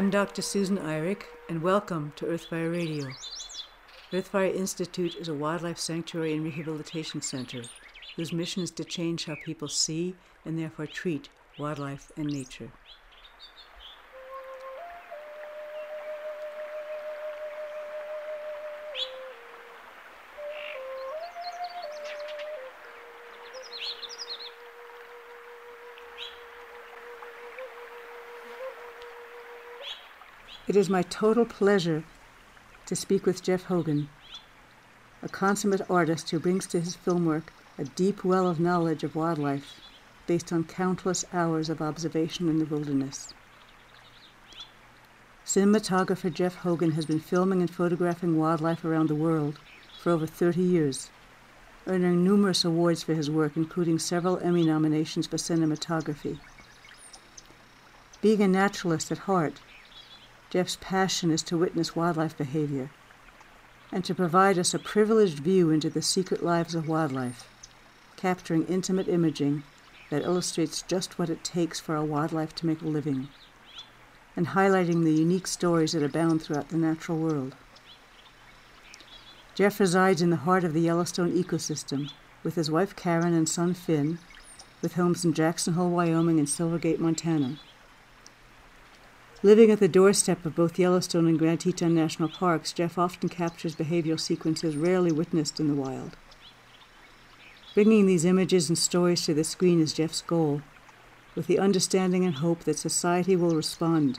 I'm Dr. Susan Eyrich, and welcome to Earthfire Radio. Earthfire Institute is a wildlife sanctuary and rehabilitation center whose mission is to change how people see and therefore treat wildlife and nature. It is my total pleasure to speak with Jeff Hogan, a consummate artist who brings to his film work a deep well of knowledge of wildlife based on countless hours of observation in the wilderness. Cinematographer Jeff Hogan has been filming and photographing wildlife around the world for over 30 years, earning numerous awards for his work, including several Emmy nominations for cinematography. Being a naturalist at heart, Jeff's passion is to witness wildlife behavior and to provide us a privileged view into the secret lives of wildlife, capturing intimate imaging that illustrates just what it takes for our wildlife to make a living, and highlighting the unique stories that abound throughout the natural world. Jeff resides in the heart of the Yellowstone ecosystem with his wife Karen and son Finn, with homes in Jackson Hole, Wyoming and Silvergate, Montana. Living at the doorstep of both Yellowstone and Grand Teton National Parks, Jeff often captures behavioral sequences rarely witnessed in the wild. Bringing these images and stories to the screen is Jeff's goal, with the understanding and hope that society will respond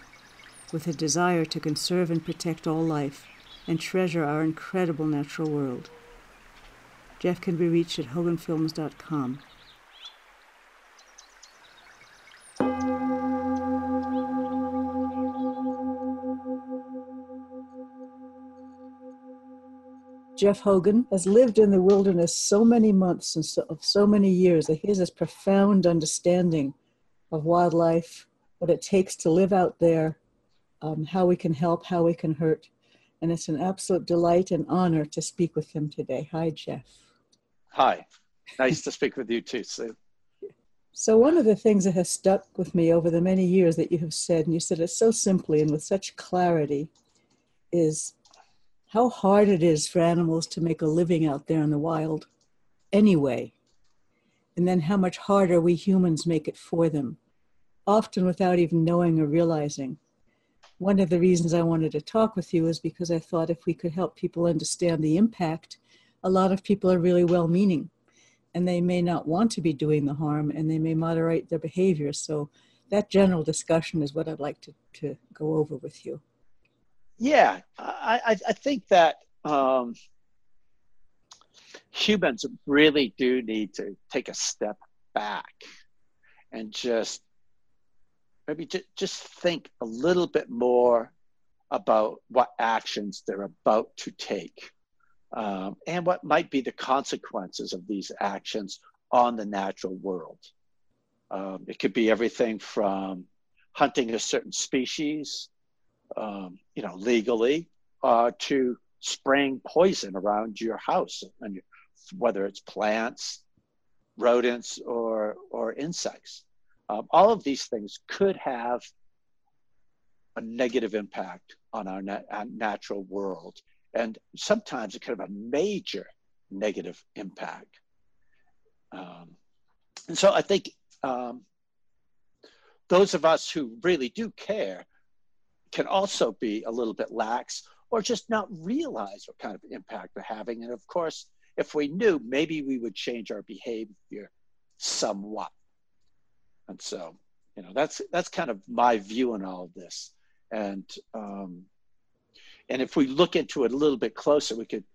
with a desire to conserve and protect all life and treasure our incredible natural world. Jeff can be reached at hoganfilms.com. Jeff Hogan has lived in the wilderness so many months and so, of so many years that he has this profound understanding of wildlife, what it takes to live out there, um, how we can help, how we can hurt. And it's an absolute delight and honor to speak with him today. Hi, Jeff. Hi. Nice to speak with you too, Sue. So, one of the things that has stuck with me over the many years that you have said, and you said it so simply and with such clarity, is how hard it is for animals to make a living out there in the wild anyway. And then how much harder we humans make it for them, often without even knowing or realizing. One of the reasons I wanted to talk with you is because I thought if we could help people understand the impact, a lot of people are really well meaning and they may not want to be doing the harm and they may moderate their behavior. So, that general discussion is what I'd like to, to go over with you. Yeah, I, I think that um, humans really do need to take a step back and just maybe just, just think a little bit more about what actions they're about to take um, and what might be the consequences of these actions on the natural world. Um, it could be everything from hunting a certain species um, you know, legally uh, to spraying poison around your house, and whether it's plants, rodents, or or insects. Um, all of these things could have a negative impact on our, our natural world, and sometimes it could have a major negative impact. Um, and so I think um, those of us who really do care can also be a little bit lax or just not realize what kind of impact they're having. And of course, if we knew, maybe we would change our behavior somewhat. And so, you know, that's that's kind of my view on all of this. And um, and if we look into it a little bit closer, we could,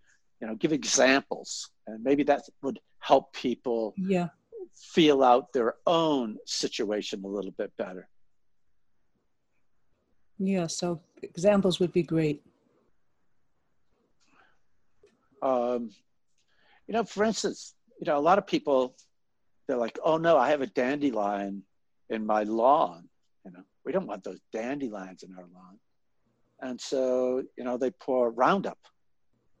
you know, give examples, and maybe that would help people yeah. feel out their own situation a little bit better. Yeah, so examples would be great. Um, you know, for instance, you know, a lot of people, they're like, oh no, I have a dandelion in my lawn. You know, we don't want those dandelions in our lawn. And so, you know, they pour Roundup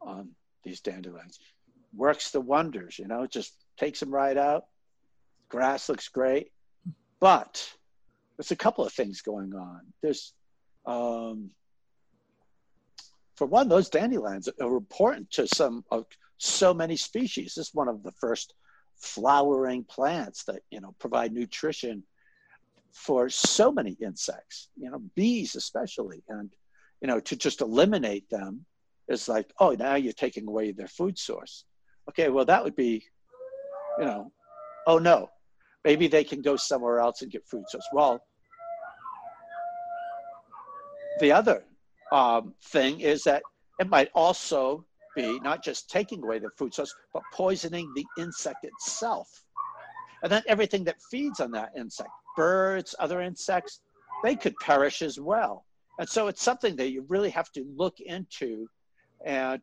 on these dandelions. Works the wonders, you know, just takes them right out. Grass looks great. But there's a couple of things going on. There's Um, for one, those dandelions are important to some of so many species. This is one of the first flowering plants that you know provide nutrition for so many insects. You know, bees especially, and you know to just eliminate them is like, oh, now you're taking away their food source. Okay, well that would be, you know, oh no, maybe they can go somewhere else and get food source. Well, the other um, thing is that it might also be not just taking away the food source, but poisoning the insect itself. And then everything that feeds on that insect, birds, other insects, they could perish as well. And so it's something that you really have to look into and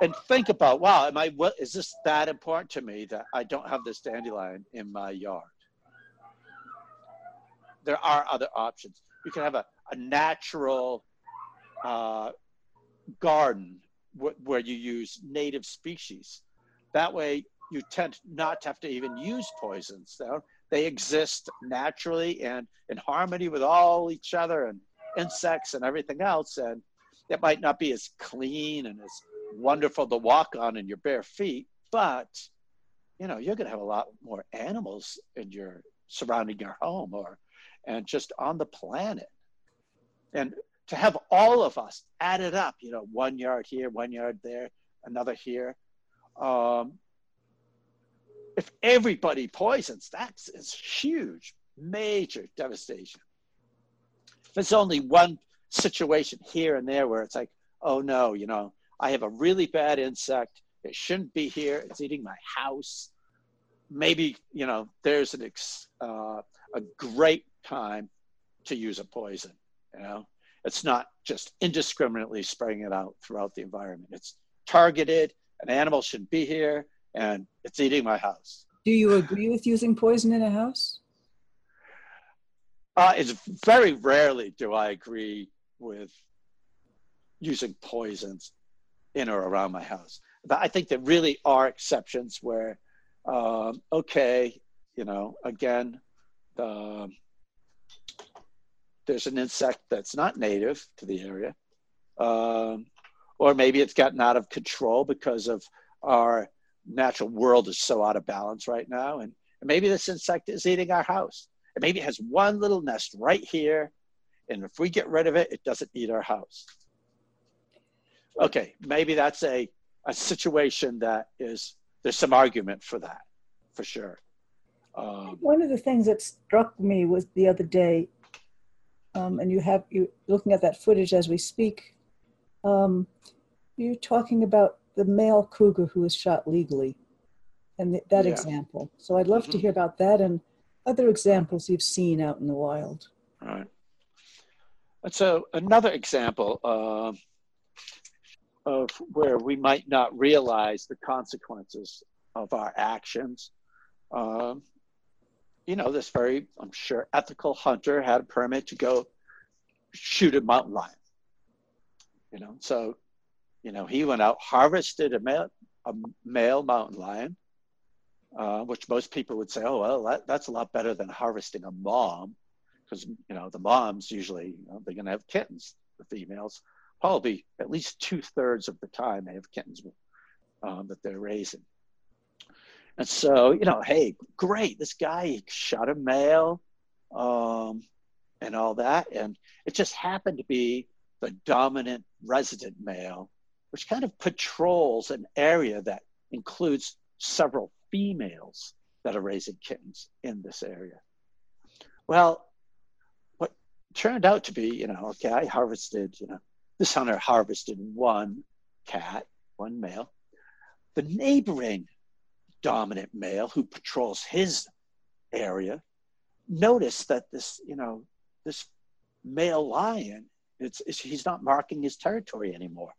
and think about, wow, am I what is this that important to me that I don't have this dandelion in my yard? There are other options. You can have a, a natural uh, garden where you use native species. That way, you tend not to have to even use poisons. They exist naturally and in harmony with all each other and insects and everything else. And it might not be as clean and as wonderful to walk on in your bare feet, but you know you're going to have a lot more animals in your surrounding your home or and just on the planet. And to have all of us added up, you know, one yard here, one yard there, another here. Um, if everybody poisons, that's is huge, major devastation. If only one situation here and there where it's like, oh no, you know, I have a really bad insect. It shouldn't be here. It's eating my house. Maybe you know, there's an ex, uh, a great time to use a poison. You know, it's not just indiscriminately spraying it out throughout the environment. It's targeted. An animal shouldn't be here, and it's eating my house. Do you agree with using poison in a house? Uh, it's very rarely do I agree with using poisons in or around my house. But I think there really are exceptions where, um, okay, you know, again, the there's an insect that's not native to the area, um, or maybe it's gotten out of control because of our natural world is so out of balance right now, and, and maybe this insect is eating our house. And maybe it has one little nest right here, and if we get rid of it, it doesn't eat our house. Okay, maybe that's a a situation that is there's some argument for that, for sure. Um, One of the things that struck me was the other day um, and you have you looking at that footage as we speak. Um, you're talking about the male cougar who was shot legally, and th- that yeah. example. So I'd love mm-hmm. to hear about that and other examples you've seen out in the wild. Right. And so another example uh, of where we might not realize the consequences of our actions. Um, you know, this very, I'm sure, ethical hunter had a permit to go shoot a mountain lion. You know, so, you know, he went out, harvested a male, a male mountain lion, uh, which most people would say, oh, well, that, that's a lot better than harvesting a mom, because, you know, the moms usually, you know, they're going to have kittens. The females probably at least two thirds of the time they have kittens um, that they're raising. And so, you know, hey, great, this guy shot a male um, and all that. And it just happened to be the dominant resident male, which kind of patrols an area that includes several females that are raising kittens in this area. Well, what turned out to be, you know, okay, I harvested, you know, this hunter harvested one cat, one male. The neighboring dominant male who patrols his area notice that this, you know, this male lion, it's, it's, he's not marking his territory anymore.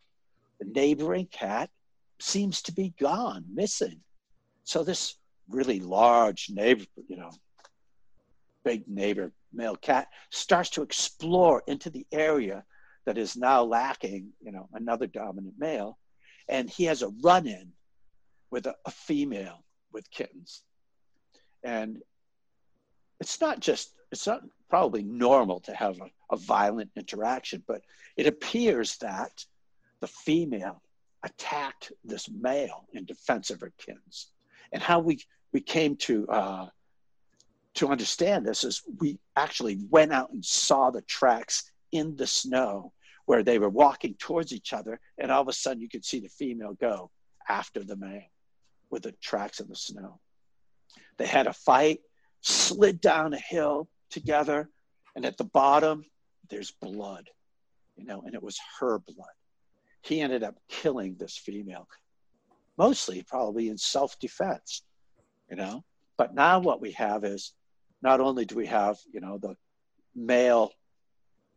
The neighboring cat seems to be gone, missing. So this really large neighbor, you know, big neighbor male cat starts to explore into the area that is now lacking, you know, another dominant male. And he has a run in with a, a female with kittens. And it's not just it's not probably normal to have a, a violent interaction, but it appears that the female attacked this male in defense of her kittens. And how we, we came to, uh, to understand this is we actually went out and saw the tracks in the snow where they were walking towards each other, and all of a sudden you could see the female go after the male with the tracks in the snow. They had a fight, slid down a hill together, and at the bottom, there's blood, you know, and it was her blood. He ended up killing this female, mostly probably in self defense, you know. But now what we have is not only do we have, you know, the male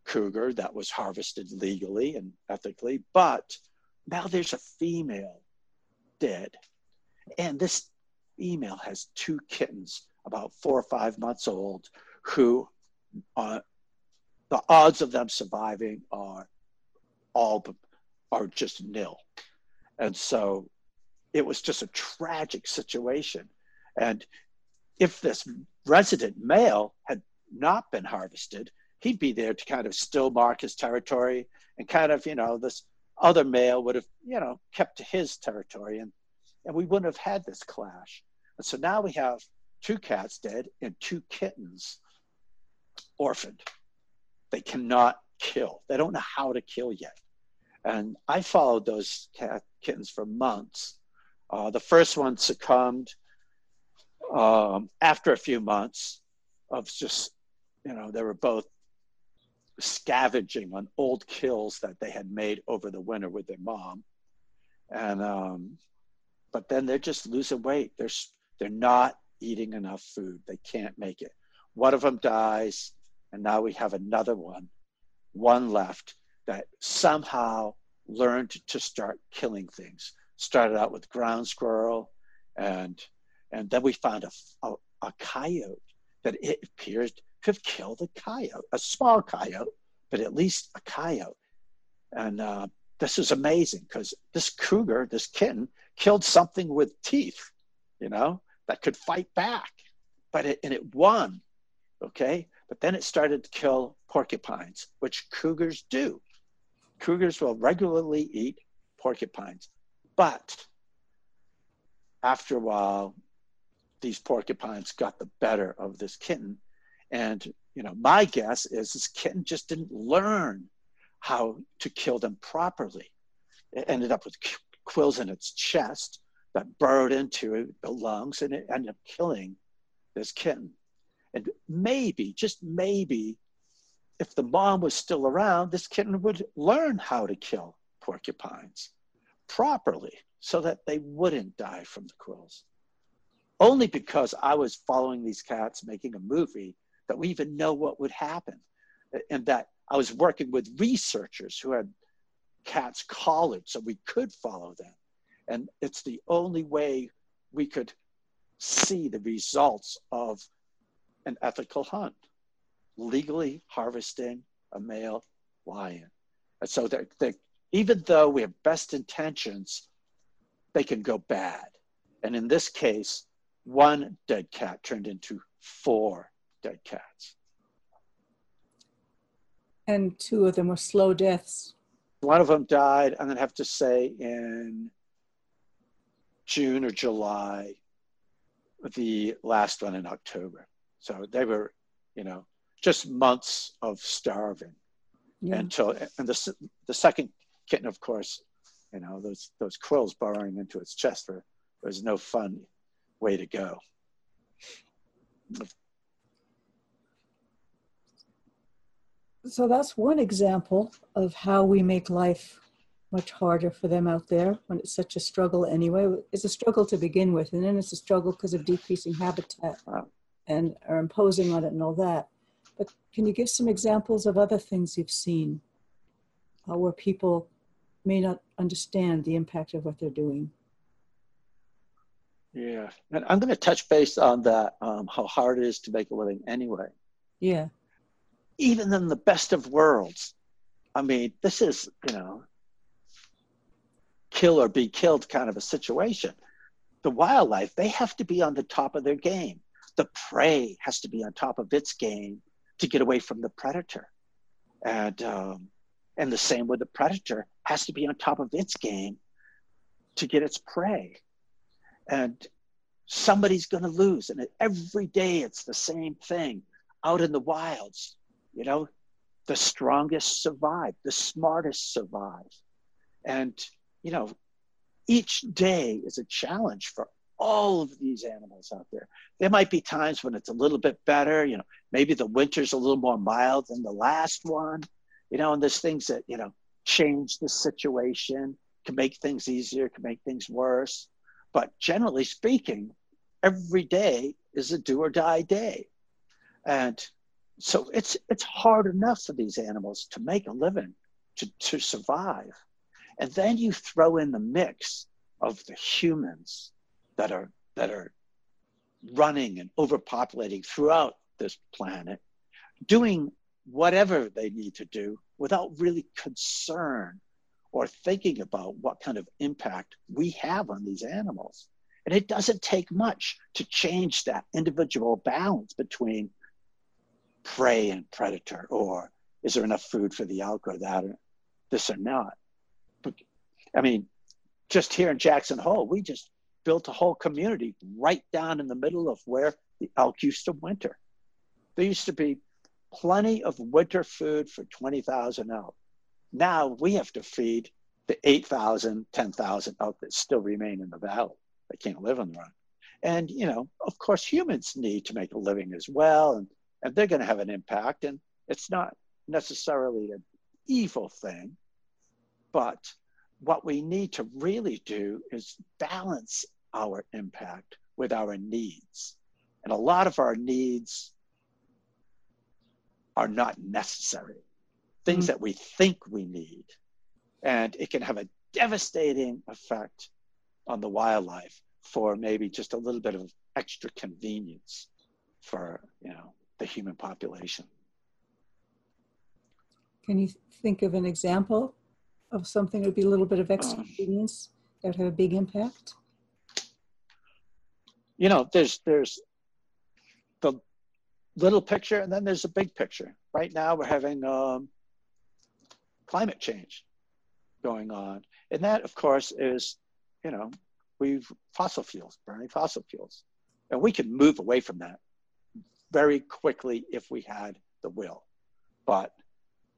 cougar that was harvested legally and ethically, but now there's a female dead. And this email has two kittens, about four or five months old, who uh, the odds of them surviving are all are just nil. And so it was just a tragic situation. And if this resident male had not been harvested, he'd be there to kind of still mark his territory and kind of, you know, this other male would have, you know, kept to his territory and, and we wouldn't have had this clash. And so now we have two cats dead and two kittens orphaned. They cannot kill. They don't know how to kill yet. And I followed those cat, kittens for months. Uh, the first one succumbed um, after a few months of just, you know, they were both scavenging on old kills that they had made over the winter with their mom. And, um, but then they're just losing weight. They're, they're not eating enough food. They can't make it. One of them dies, and now we have another one, one left that somehow learned to start killing things. Started out with ground squirrel, and and then we found a, a, a coyote that it appears have killed a coyote, a small coyote, but at least a coyote. And uh, this is amazing because this cougar, this kitten, killed something with teeth, you know, that could fight back. But it, and it won, okay? But then it started to kill porcupines, which cougars do. Cougars will regularly eat porcupines. But after a while, these porcupines got the better of this kitten. And, you know, my guess is this kitten just didn't learn how to kill them properly. It ended up with quills in its chest that burrowed into the lungs and it ended up killing this kitten. And maybe, just maybe, if the mom was still around, this kitten would learn how to kill porcupines properly so that they wouldn't die from the quills. Only because I was following these cats making a movie that we even know what would happen. And that I was working with researchers who had cats collared so we could follow them. And it's the only way we could see the results of an ethical hunt, legally harvesting a male lion. And so they're, they're, even though we have best intentions, they can go bad. And in this case, one dead cat turned into four dead cats. And two of them were slow deaths. One of them died, I'm going to have to say, in June or July, the last one in October. So they were, you know, just months of starving yeah. until, and the, the second kitten, of course, you know, those, those quills burrowing into its chest were, was no fun way to go. So that's one example of how we make life much harder for them out there when it's such a struggle anyway. It's a struggle to begin with, and then it's a struggle because of decreasing habitat and are imposing on it and all that. But can you give some examples of other things you've seen uh, where people may not understand the impact of what they're doing? Yeah, and I'm going to touch base on that, um, how hard it is to make a living anyway. Yeah. Even in the best of worlds, I mean, this is, you know, kill or be killed kind of a situation. The wildlife, they have to be on the top of their game. the prey has to be on top of its game to get away from the predator. And, um, and the same with the predator has to be on top of its game to get its prey. And somebody's going to lose. And every day it's the same thing out in the wilds. You know, the strongest survive, the smartest survive. And, you know, each day is a challenge for all of these animals out there. There might be times when it's a little bit better, you know, maybe the winter's a little more mild than the last one, you know, and there's things that, you know, change the situation, can make things easier, can make things worse. But generally speaking, every day is a do or die day. And so it's it's hard enough for these animals to make a living, to, to survive. And then you throw in the mix of the humans that are that are running and overpopulating throughout this planet, doing whatever they need to do without really concern or thinking about what kind of impact we have on these animals. And it doesn't take much to change that individual balance between prey and predator, or is there enough food for the elk or that, or this or not. But, I mean, just here in Jackson Hole, we just built a whole community right down in the middle of where the elk used to winter. There used to be plenty of winter food for 20,000 elk. Now we have to feed the 8,000, 10,000 elk that still remain in the valley. They can't live on the run. And, you know, of course, humans need to make a living as well, and, and they're going to have an impact. And it's not necessarily an evil thing, but what we need to really do is balance our impact with our needs. And a lot of our needs are not necessary, things mm-hmm. that we think we need. And it can have a devastating effect on the wildlife for maybe just a little bit of extra convenience for you know the human population. Can you think of an example of something that would be a little bit of extra um, that would have a big impact? you know, there's there's the little picture and then there's a big picture. Right now we're having um, climate change going on, and that of course is, you know, we've fossil fuels, burning fossil fuels, and we can move away from that very quickly if we had the will, but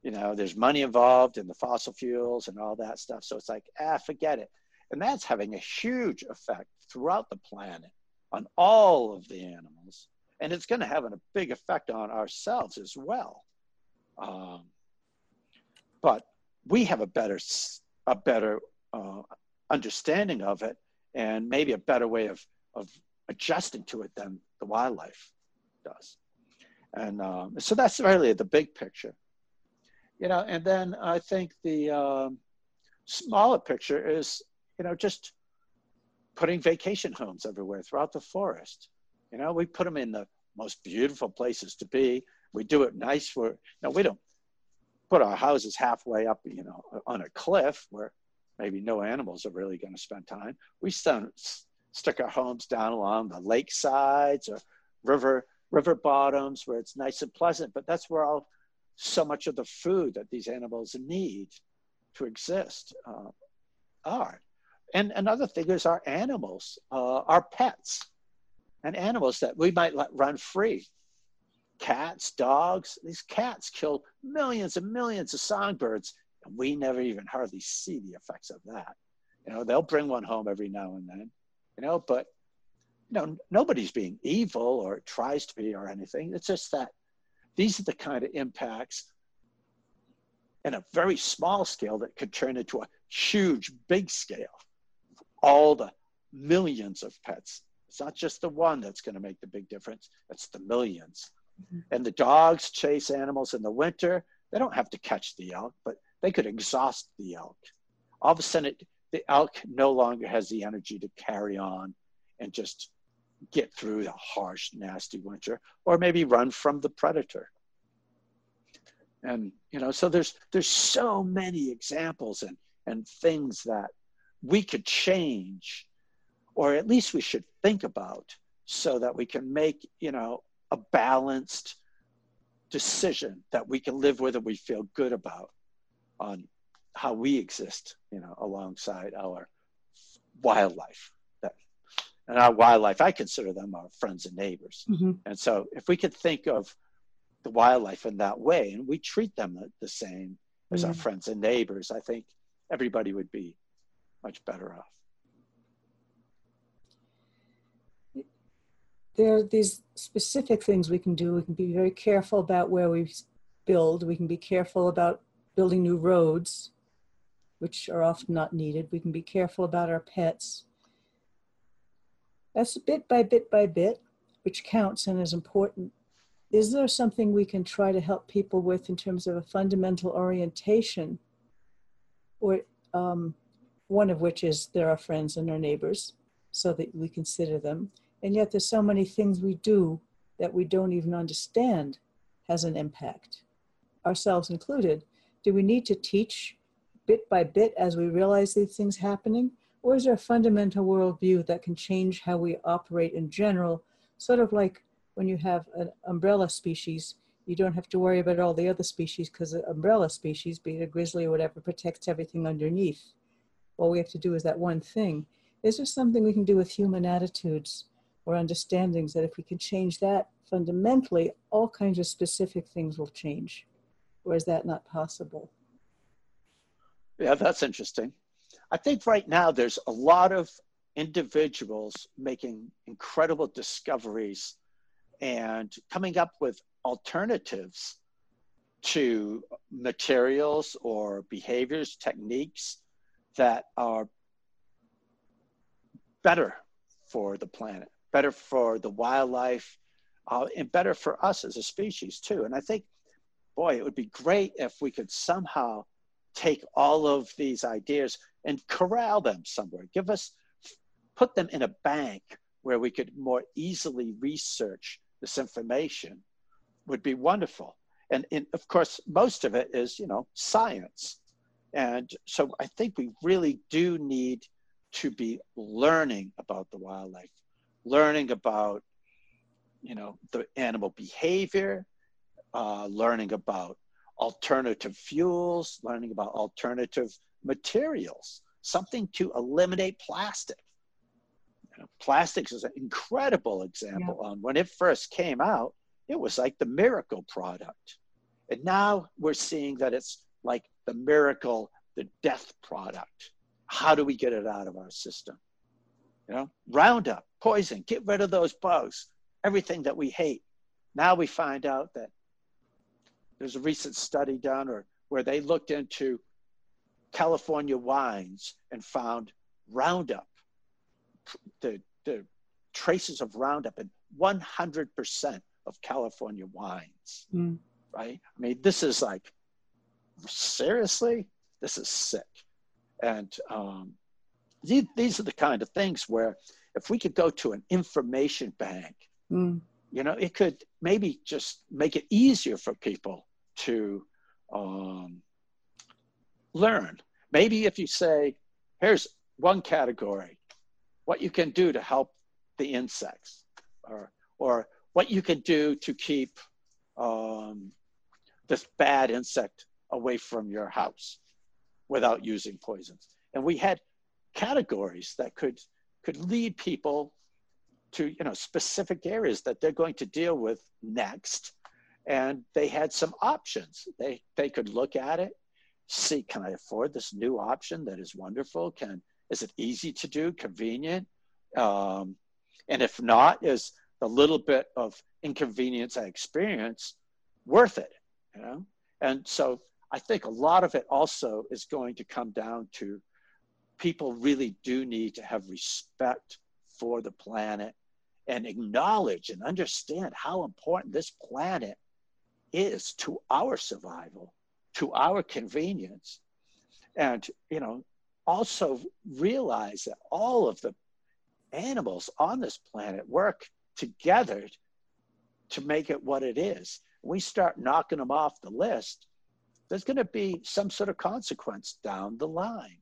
you know, there's money involved in the fossil fuels and all that stuff. So it's like, ah, forget it. And that's having a huge effect throughout the planet on all of the animals, and it's going to have a big effect on ourselves as well. Um, but we have a better, a better uh, understanding of it, and maybe a better way of of adjusting to it than the wildlife does. And um, so that's really the big picture, you know. And then I think the um, smaller picture is, you know, just putting vacation homes everywhere throughout the forest. You know, we put them in the most beautiful places to be. We do it nice for, know, we don't put our houses halfway up, you know, on a cliff where maybe no animals are really going to spend time. We st- stick our homes down along the lake sides or river river bottoms where it's nice and pleasant. But that's where all so much of the food that these animals need to exist uh, are. And another thing is our animals, uh, our pets, and animals that we might let run free. Cats, dogs, these cats kill millions and millions of songbirds, and we never even hardly see the effects of that. You know, they'll bring one home every now and then, you know, but you know, nobody's being evil or tries to be or anything. It's just that these are the kind of impacts in a very small scale that could turn into a huge, big scale all the millions of pets. It's not just the one that's going to make the big difference, it's the 1000000s mm-hmm. And the dogs chase animals in the winter. They don't have to catch the elk, but they could exhaust the elk. All of a sudden, it, the elk no longer has the energy to carry on and just get through the harsh, nasty winter, or maybe run from the predator. And you know, so there's there's so many examples and and things that we could change, or at least we should think about so that we can make, you know, a balanced decision that we can live with and we feel good about on how we exist, you know, alongside our wildlife. And our wildlife, I consider them our friends and neighbors. Mm-hmm. And so if we could think of the wildlife in that way and we treat them the same as mm-hmm. our friends and neighbors, I think everybody would be much better off. there are these specific things we can do. We can be very careful about where we build. We can be careful about building new roads, which are often not needed. We can be careful about our pets. That's bit by bit by bit, which counts and is important. Is there something we can try to help people with in terms of a fundamental orientation, or um, one of which is there are friends and our neighbors, so that we consider them and yet there's so many things we do that we don't even understand has an impact, ourselves included. Do we need to teach bit by bit as we realize these things happening? Or is there a fundamental worldview that can change how we operate in general? Sort of like when you have an umbrella species, you don't have to worry about all the other species because the umbrella species, be it a grizzly or whatever, protects everything underneath. All we have to do is that one thing. Is there something we can do with human attitudes or understandings that if we can change that fundamentally, all kinds of specific things will change. Or is that not possible? Yeah, that's interesting. I think right now there's a lot of individuals making incredible discoveries and coming up with alternatives to materials or behaviors, techniques that are better for the planet better for the wildlife, uh, and better for us as a species too. And I think, boy, it would be great if we could somehow take all of these ideas and corral them somewhere. Give us, put them in a bank where we could more easily research this information would be wonderful. And, and of course, most of it is, you know, science. And so I think we really do need to be learning about the wildlife, learning about you know the animal behavior uh, learning about alternative fuels learning about alternative materials something to eliminate plastic. You know, plastics is an incredible example. Yeah. on when it first came out it was like the miracle product. And now we're seeing that it's like the miracle the death product. How do we get it out of our system? You know, Roundup, poison, get rid of those bugs, everything that we hate. Now we find out that there's a recent study done or where they looked into California wines and found Roundup, the, the traces of Roundup in 100% of California wines, mm. right? I mean, this is like, seriously? This is sick. And um, these are the kind of things where if we could go to an information bank, mm. You know, it could maybe just make it easier for people to um, learn. Maybe if you say, here's one category, what you can do to help the insects, or, or what you can do to keep um, this bad insect away from your house without using poisons. And we had categories that could could lead people to you know specific areas that they're going to deal with next. And they had some options. They they could look at it see can i afford this new option that is wonderful? Can is it easy to do convenient? Um, and if not is the little bit of inconvenience i experience worth it you know? And so i think a lot of it also is going to come down to people really do need to have respect for the planet and acknowledge and understand how important this planet is to our survival, to our convenience. And, you know, also realize that all of the animals on this planet work together to make it what it is. We start knocking them off the list, there's going to be some sort of consequence down the line.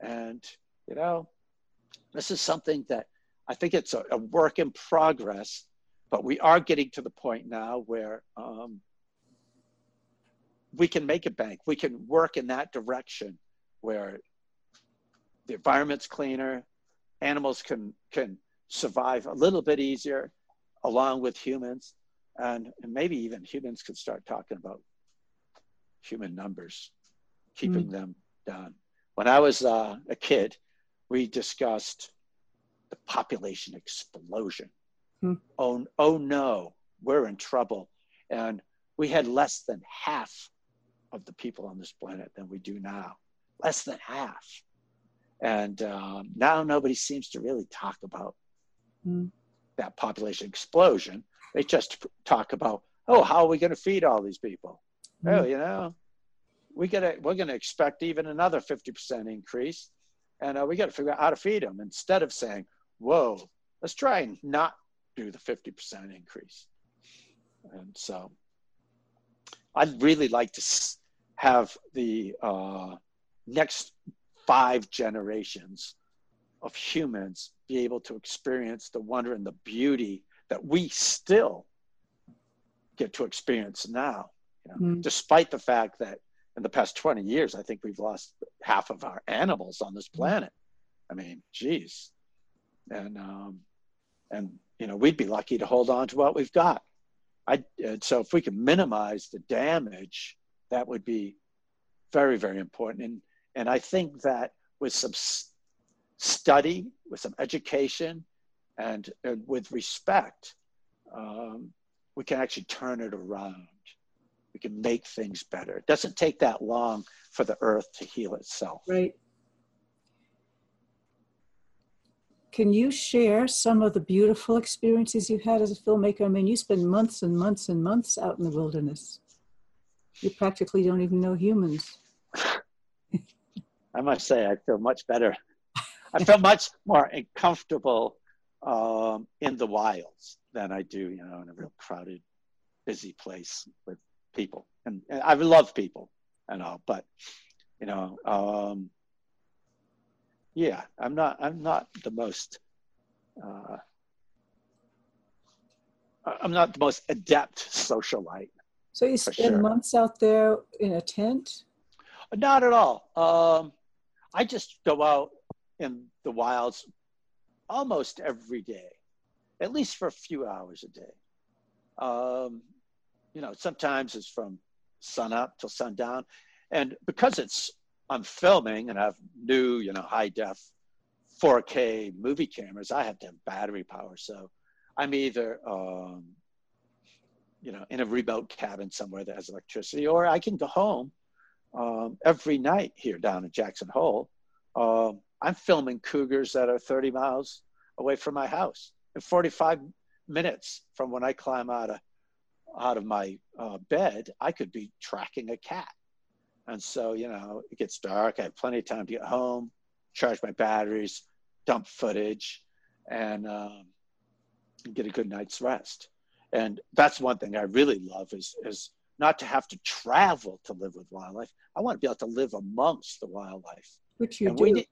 And, you know, this is something that I think it's a, a, work in progress, but we are getting to the point now where um, we can make a bank. We can work in that direction where the environment's cleaner, animals can can survive a little bit easier along with humans, and, and maybe even humans could start talking about human numbers, keeping mm. them down. When I was uh, a kid, we discussed the population explosion. Mm. Oh, oh no, we're in trouble. And we had less than half of the people on this planet than we do now. Less than half. And um, now nobody seems to really talk about mm. that population explosion. They just talk about, oh, how are we going to feed all these people? Mm. Oh, you know, we gotta, we're going to expect even another 50% increase. And uh, we got to figure out how to feed them instead of saying, whoa, let's try and not do the 50% increase. And so I'd really like to have the uh, next five generations of humans be able to experience the wonder and the beauty that we still get to experience now. You know, mm. Despite the fact that in the past 20 years, I think we've lost half of our animals on this planet. I mean, geez. And, um, and, you know, we'd be lucky to hold on to what we've got. I, so if we can minimize the damage, that would be very, very important. And, and I think that with some study, with some education, and, and with respect, um, we can actually turn it around. We can make things better. It doesn't take that long for the earth to heal itself. Right. Can you share some of the beautiful experiences you've had as a filmmaker? I mean, you spend months and months and months out in the wilderness. You practically don't even know humans. I must say, I feel much better. I feel much more comfortable um, in the wilds than I do, you know, in a real crowded, busy place with people. And, and I love people and all, but you know, um, yeah, I'm not. I'm not the most. Uh, I'm not the most adept socialite. So you spend sure. months out there in a tent? Not at all. Um, I just go out in the wilds almost every day, at least for a few hours a day. Um, you know, sometimes it's from sun up till sundown. And because it's, I'm filming and I have new, you know, high def 4K movie cameras, I have to have battery power. So I'm either, um, you know, in a remote cabin somewhere that has electricity, or I can go home um, every night here down in Jackson Hole. Um, I'm filming cougars that are 30 miles away from my house in 45 minutes from when I climb out of out of my uh, bed, I could be tracking a cat. And so, you know, it gets dark. I have plenty of time to get home, charge my batteries, dump footage, and um, get a good night's rest. And that's one thing I really love is is not to have to travel to live with wildlife. I want to be able to live amongst the wildlife. Which you and do.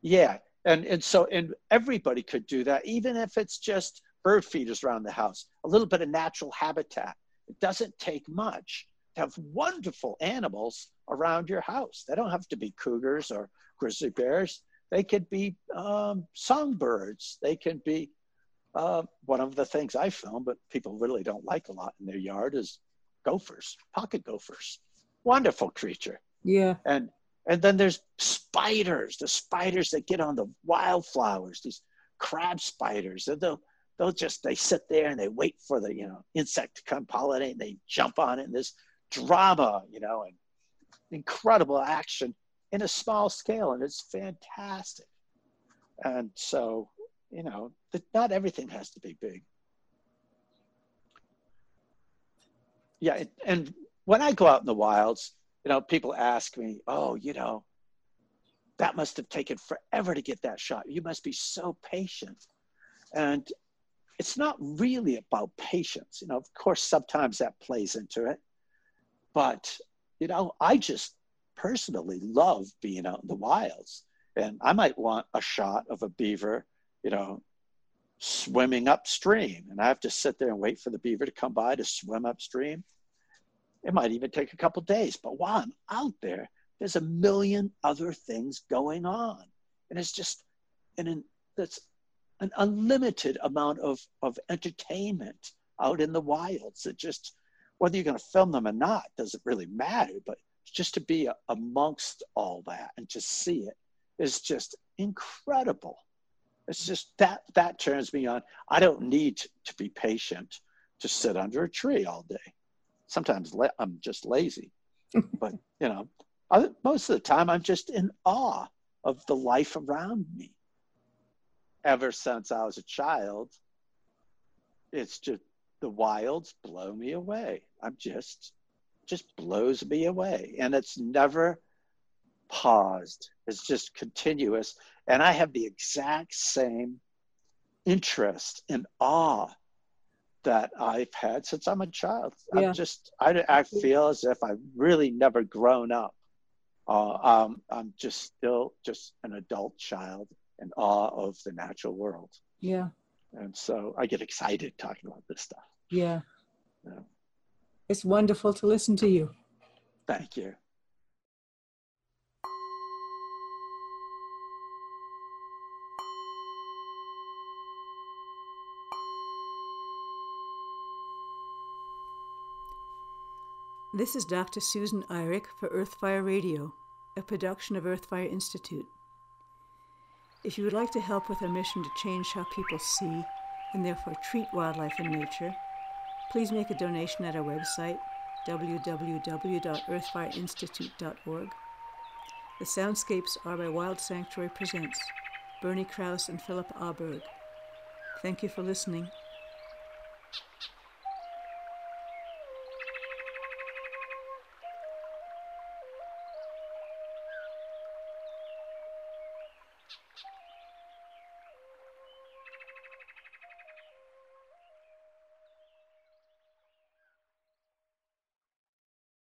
Yeah. And, and so, and everybody could do that, even if it's just bird feeders around the house, a little bit of natural habitat. It doesn't take much have wonderful animals around your house. They don't have to be cougars or grizzly bears. They could be um, songbirds. They can be uh, one of the things I film, but people really don't like a lot in their yard is gophers, pocket gophers. Wonderful creature. Yeah. And and then there's spiders, the spiders that get on the wildflowers, these crab spiders. And they'll they'll just they sit there and they wait for the, you know, insect to come pollinate and they jump on it and this drama, you know, and incredible action in a small scale, and it's fantastic. And so, you know, that not everything has to be big. yeah, and when I go out in the wilds, you know, people ask me, "Oh, you know, that must have taken forever to get that shot. You must be so patient." And it's not really about patience. You know, of course, sometimes that plays into it, but you know, I just personally love being out in the wilds, and I might want a shot of a beaver you know, swimming upstream and I have to sit there and wait for the beaver to come by to swim upstream. It might even take a couple days, but while I'm out there, there's a million other things going on. And it's just an, that's an unlimited amount of, of entertainment out in the wilds. It just, whether you're going to film them or not, doesn't really matter. But just to be amongst all that and to see it is just incredible. It's just that that turns me on. I don't need to be patient to sit under a tree all day. Sometimes I'm just lazy, but you know, most of the time I'm just in awe of the life around me. Ever since I was a child, it's just the wilds blow me away. I'm just just blows me away, and it's never paused. It's just continuous. And I have the exact same interest and awe that I've had since I'm a child. Yeah. I'm just, I, I feel as if I've really never grown up. Uh, um, I'm just still just an adult child in awe of the natural world. Yeah. And so I get excited talking about this stuff. Yeah. yeah. It's wonderful to listen to you. Thank you. This is Dr. Susan Eirich for Earthfire Radio, a production of Earthfire Institute. If you would like to help with our mission to change how people see and therefore treat wildlife and nature, please make a donation at our website, www.earthfireinstitute.org. The soundscapes are by Wild Sanctuary Presents, Bernie Krause and Philip Auberg. Thank you for listening.